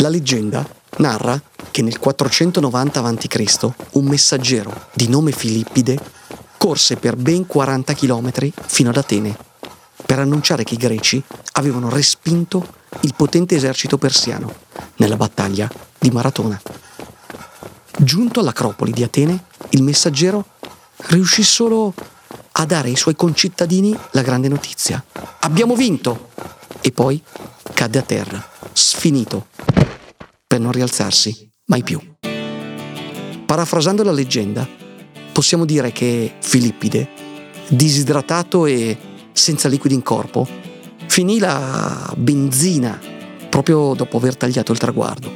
La leggenda narra che nel 490 a.C. un messaggero di nome Filippide corse per ben 40 km fino ad Atene per annunciare che i greci avevano respinto il potente esercito persiano nella battaglia di Maratona. Giunto all'Acropoli di Atene, il messaggero riuscì solo a dare ai suoi concittadini la grande notizia. Abbiamo vinto! E poi cadde a terra, sfinito, per non rialzarsi mai più. Parafrasando la leggenda, possiamo dire che Filippide, disidratato e senza liquidi in corpo, finì la benzina proprio dopo aver tagliato il traguardo.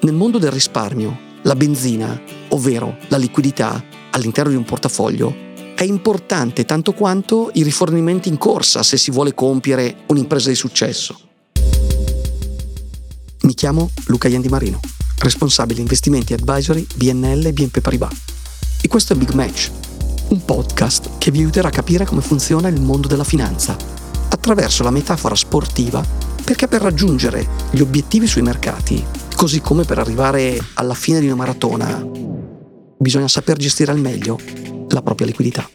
Nel mondo del risparmio, la benzina, ovvero la liquidità all'interno di un portafoglio, è importante tanto quanto i rifornimenti in corsa se si vuole compiere un'impresa di successo. Mi chiamo Luca Iandi Marino, responsabile investimenti advisory BNL e BNP Paribas. E questo è Big Match, un podcast che vi aiuterà a capire come funziona il mondo della finanza, attraverso la metafora sportiva, perché per raggiungere gli obiettivi sui mercati, così come per arrivare alla fine di una maratona, bisogna saper gestire al meglio la propria liquidità.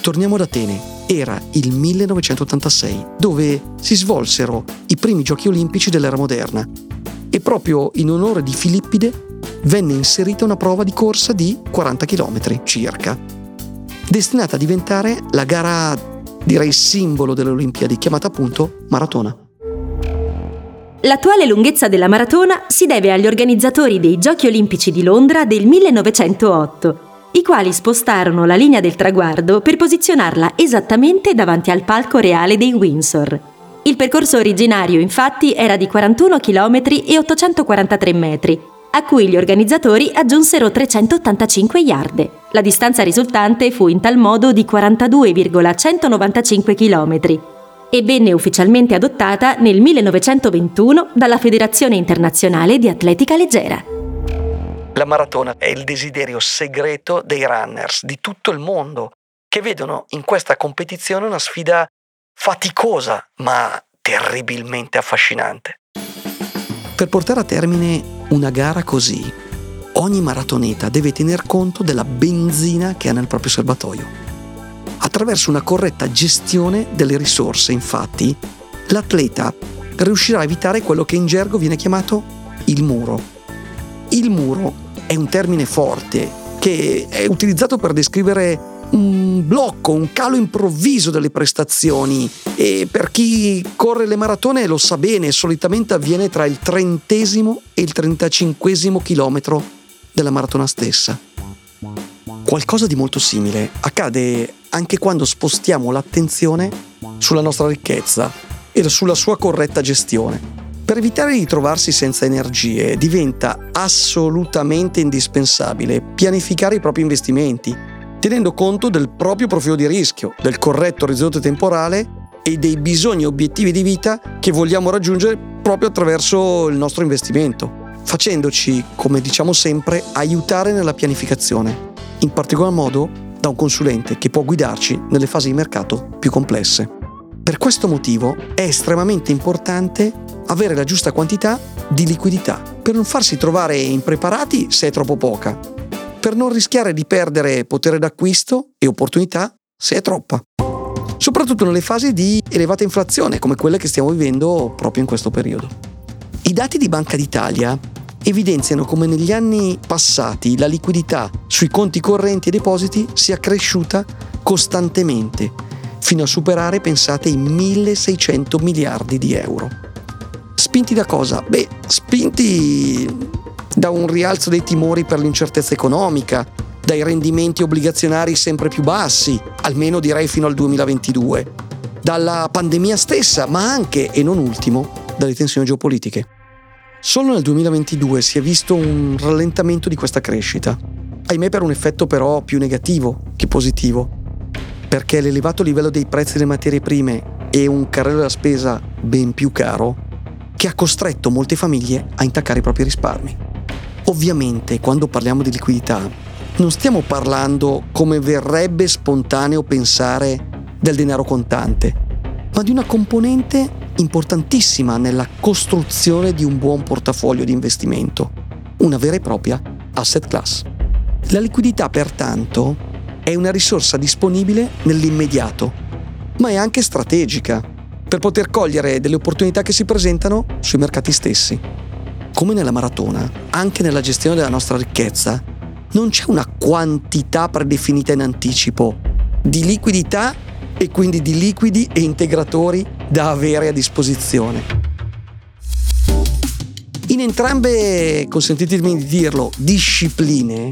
Torniamo ad Atene. Era il 1986, dove si svolsero i primi giochi olimpici dell'era moderna e proprio in onore di Filippide venne inserita una prova di corsa di 40 km circa, destinata a diventare la gara, direi, simbolo delle Olimpiadi, chiamata appunto maratona. L'attuale lunghezza della maratona si deve agli organizzatori dei Giochi olimpici di Londra del 1908, i quali spostarono la linea del traguardo per posizionarla esattamente davanti al palco reale dei Windsor. Il percorso originario infatti era di 41 km e 843 metri, a cui gli organizzatori aggiunsero 385 yard. La distanza risultante fu in tal modo di 42,195 km e venne ufficialmente adottata nel 1921 dalla Federazione Internazionale di Atletica Leggera. La maratona è il desiderio segreto dei runners di tutto il mondo, che vedono in questa competizione una sfida faticosa ma terribilmente affascinante. Per portare a termine una gara così, ogni maratoneta deve tener conto della benzina che ha nel proprio serbatoio Attraverso una corretta gestione delle risorse, infatti, l'atleta riuscirà a evitare quello che in gergo viene chiamato il muro. Il muro è un termine forte che è utilizzato per descrivere un blocco, un calo improvviso delle prestazioni e per chi corre le maratone lo sa bene, solitamente avviene tra il trentesimo e il trentacinquesimo chilometro della maratona stessa. Qualcosa di molto simile accade anche quando spostiamo l'attenzione sulla nostra ricchezza e sulla sua corretta gestione. Per evitare di trovarsi senza energie diventa assolutamente indispensabile pianificare i propri investimenti, tenendo conto del proprio profilo di rischio, del corretto orizzonte temporale e dei bisogni e obiettivi di vita che vogliamo raggiungere proprio attraverso il nostro investimento, facendoci, come diciamo sempre, aiutare nella pianificazione, in particolar modo da un consulente che può guidarci nelle fasi di mercato più complesse. Per questo motivo è estremamente importante avere la giusta quantità di liquidità per non farsi trovare impreparati se è troppo poca, per non rischiare di perdere potere d'acquisto e opportunità se è troppa. Soprattutto nelle fasi di elevata inflazione come quelle che stiamo vivendo proprio in questo periodo. I dati di Banca d'Italia evidenziano come negli anni passati la liquidità sui conti correnti e depositi sia cresciuta costantemente, fino a superare, pensate, i 1600 miliardi di euro. Spinti da cosa? Beh, spinti da un rialzo dei timori per l'incertezza economica, dai rendimenti obbligazionari sempre più bassi, almeno direi fino al 2022, dalla pandemia stessa, ma anche, e non ultimo, dalle tensioni geopolitiche. Solo nel 2022 si è visto un rallentamento di questa crescita, ahimè per un effetto però più negativo che positivo, perché l'elevato livello dei prezzi delle materie prime e un carrello della spesa ben più caro che ha costretto molte famiglie a intaccare i propri risparmi. Ovviamente quando parliamo di liquidità non stiamo parlando come verrebbe spontaneo pensare del denaro contante, ma di una componente importantissima nella costruzione di un buon portafoglio di investimento, una vera e propria asset class. La liquidità, pertanto, è una risorsa disponibile nell'immediato, ma è anche strategica per poter cogliere delle opportunità che si presentano sui mercati stessi. Come nella maratona, anche nella gestione della nostra ricchezza, non c'è una quantità predefinita in anticipo di liquidità e quindi di liquidi e integratori da avere a disposizione. In entrambe, consentitemi di dirlo, discipline,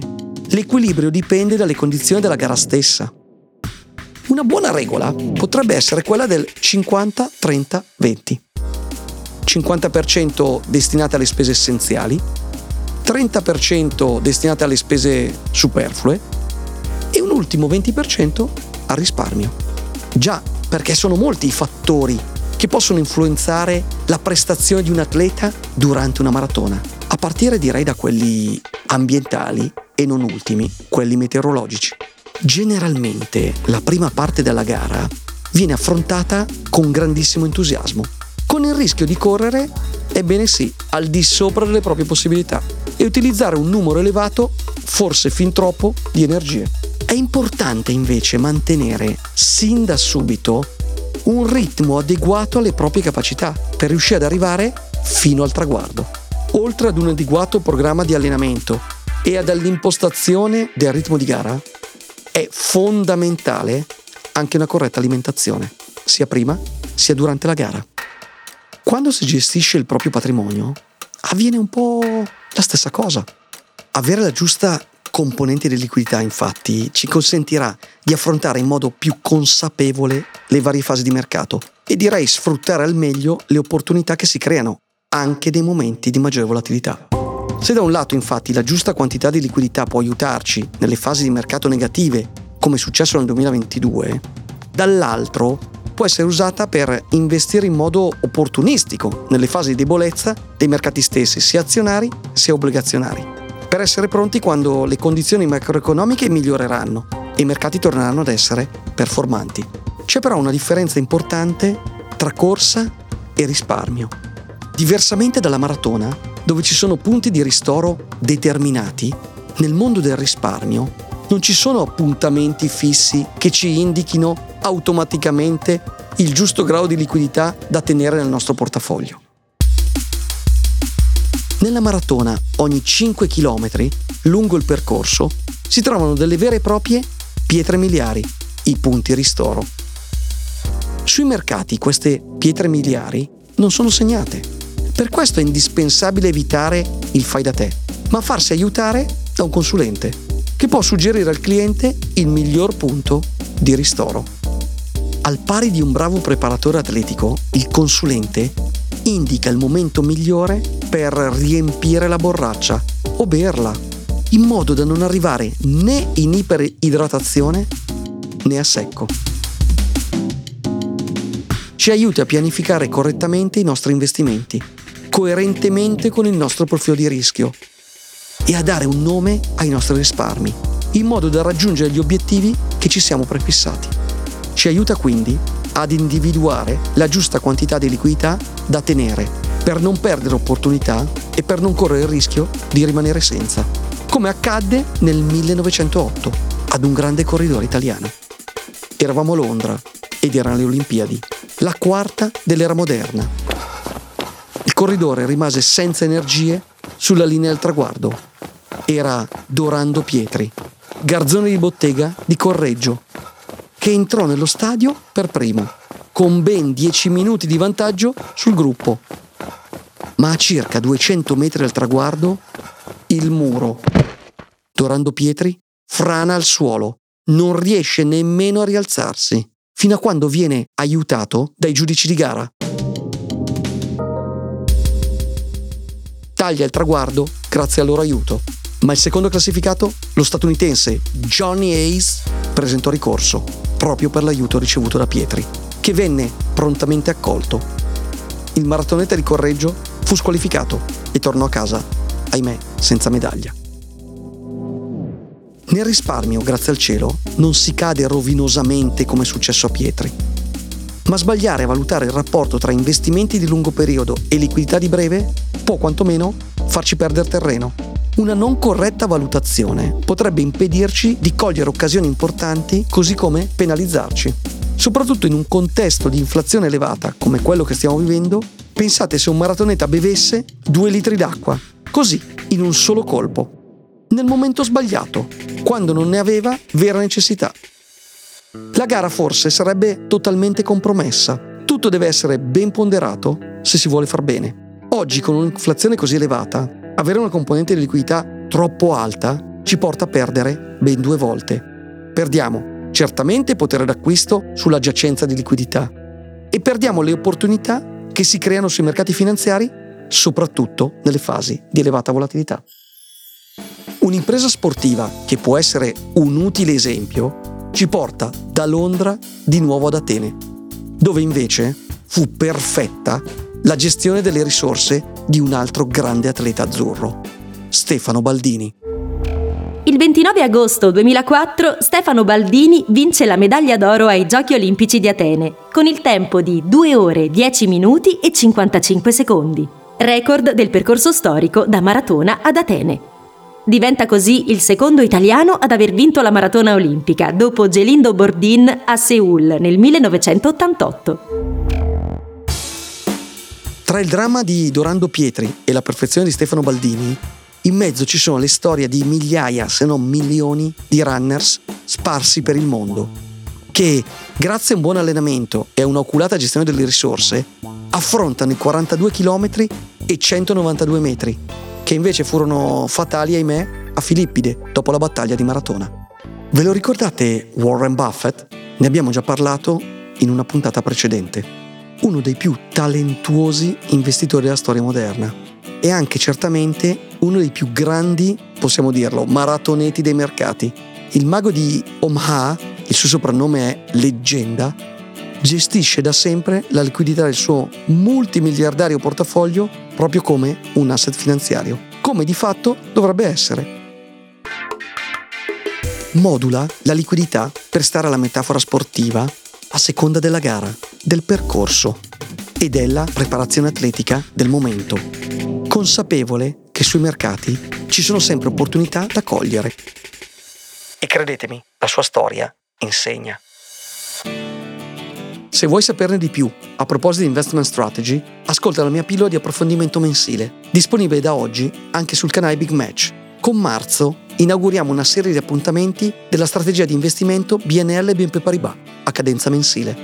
l'equilibrio dipende dalle condizioni della gara stessa. Una buona regola potrebbe essere quella del 50-30-20. 50% destinate alle spese essenziali, 30% destinate alle spese superflue e un ultimo 20% al risparmio. Già, perché sono molti i fattori che possono influenzare la prestazione di un atleta durante una maratona, a partire direi da quelli ambientali e non ultimi, quelli meteorologici. Generalmente la prima parte della gara viene affrontata con grandissimo entusiasmo, con il rischio di correre, ebbene sì, al di sopra delle proprie possibilità e utilizzare un numero elevato, forse fin troppo, di energie. È importante invece mantenere sin da subito un ritmo adeguato alle proprie capacità per riuscire ad arrivare fino al traguardo. Oltre ad un adeguato programma di allenamento e ad all'impostazione del ritmo di gara, è fondamentale anche una corretta alimentazione, sia prima sia durante la gara. Quando si gestisce il proprio patrimonio, avviene un po' la stessa cosa. Avere la giusta componente di liquidità, infatti, ci consentirà di affrontare in modo più consapevole le varie fasi di mercato e direi sfruttare al meglio le opportunità che si creano, anche nei momenti di maggiore volatilità. Se da un lato infatti la giusta quantità di liquidità può aiutarci nelle fasi di mercato negative, come è successo nel 2022, dall'altro può essere usata per investire in modo opportunistico nelle fasi di debolezza dei mercati stessi, sia azionari sia obbligazionari, per essere pronti quando le condizioni macroeconomiche miglioreranno e i mercati torneranno ad essere performanti. C'è però una differenza importante tra corsa e risparmio. Diversamente dalla maratona, dove ci sono punti di ristoro determinati, nel mondo del risparmio non ci sono appuntamenti fissi che ci indichino automaticamente il giusto grado di liquidità da tenere nel nostro portafoglio. Nella maratona, ogni 5 km lungo il percorso si trovano delle vere e proprie pietre miliari, i punti ristoro. Sui mercati queste pietre miliari non sono segnate per questo è indispensabile evitare il fai da te, ma farsi aiutare da un consulente che può suggerire al cliente il miglior punto di ristoro. Al pari di un bravo preparatore atletico, il consulente indica il momento migliore per riempire la borraccia o berla, in modo da non arrivare né in iperidratazione né a secco. Ci aiuta a pianificare correttamente i nostri investimenti coerentemente con il nostro profilo di rischio e a dare un nome ai nostri risparmi, in modo da raggiungere gli obiettivi che ci siamo prefissati. Ci aiuta quindi ad individuare la giusta quantità di liquidità da tenere per non perdere opportunità e per non correre il rischio di rimanere senza, come accadde nel 1908 ad un grande corridore italiano. Eravamo a Londra ed erano le Olimpiadi, la quarta dell'era moderna, corridore rimase senza energie sulla linea del traguardo. Era Dorando Pietri, garzone di bottega di Correggio, che entrò nello stadio per primo, con ben 10 minuti di vantaggio sul gruppo. Ma a circa 200 metri dal traguardo, il muro. Dorando Pietri frana al suolo, non riesce nemmeno a rialzarsi, fino a quando viene aiutato dai giudici di gara. Taglia il traguardo grazie al loro aiuto. Ma il secondo classificato, lo statunitense Johnny Hayes, presentò ricorso proprio per l'aiuto ricevuto da Pietri, che venne prontamente accolto. Il maratoneta di Correggio fu squalificato e tornò a casa, ahimè, senza medaglia. Nel risparmio, grazie al cielo, non si cade rovinosamente come è successo a Pietri, Ma sbagliare a valutare il rapporto tra investimenti di lungo periodo e liquidità di breve può quantomeno farci perdere terreno. Una non corretta valutazione potrebbe impedirci di cogliere occasioni importanti così come penalizzarci. Soprattutto in un contesto di inflazione elevata come quello che stiamo vivendo, pensate se un maratoneta bevesse due litri d'acqua, così, in un solo colpo, nel momento sbagliato, quando non ne aveva vera necessità. La gara forse sarebbe totalmente compromessa. Tutto deve essere ben ponderato se si vuole far bene. Oggi con un'inflazione così elevata, avere una componente di liquidità troppo alta ci porta a perdere ben due volte. Perdiamo certamente potere d'acquisto sulla giacenza di liquidità e perdiamo le opportunità che si creano sui mercati finanziari, soprattutto nelle fasi di elevata volatilità. Un'impresa sportiva che può essere un utile esempio ci porta da Londra di nuovo ad Atene, dove invece fu perfetta la gestione delle risorse di un altro grande atleta azzurro, Stefano Baldini. Il 29 agosto 2004 Stefano Baldini vince la medaglia d'oro ai Giochi Olimpici di Atene, con il tempo di 2 ore 10 minuti e 55 secondi, record del percorso storico da maratona ad Atene. Diventa così il secondo italiano ad aver vinto la maratona olimpica, dopo Gelindo Bordin a Seoul nel 1988. Tra il dramma di Dorando Pietri e la perfezione di Stefano Baldini, in mezzo ci sono le storie di migliaia, se non milioni, di runners sparsi per il mondo, che, grazie a un buon allenamento e a un'oculata gestione delle risorse, affrontano i 42 km e 192 metri che invece furono fatali, ahimè, a Filippide dopo la battaglia di Maratona. Ve lo ricordate Warren Buffett? Ne abbiamo già parlato in una puntata precedente. Uno dei più talentuosi investitori della storia moderna e anche certamente uno dei più grandi, possiamo dirlo, maratoneti dei mercati. Il mago di Omaha, il suo soprannome è Leggenda, gestisce da sempre la liquidità del suo multimiliardario portafoglio proprio come un asset finanziario, come di fatto dovrebbe essere. Modula la liquidità, per stare alla metafora sportiva, a seconda della gara, del percorso e della preparazione atletica del momento, consapevole che sui mercati ci sono sempre opportunità da cogliere. E credetemi, la sua storia insegna. Se vuoi saperne di più a proposito di investment strategy, ascolta la mia pillola di approfondimento mensile, disponibile da oggi anche sul canale Big Match. Con marzo inauguriamo una serie di appuntamenti della strategia di investimento BNL BNP Paribas a cadenza mensile.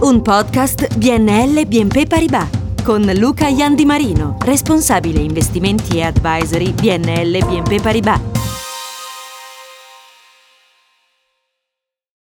Un podcast BNL BNP Paribas con Luca Iandi Marino, responsabile investimenti e advisory BNL BNP Paribas.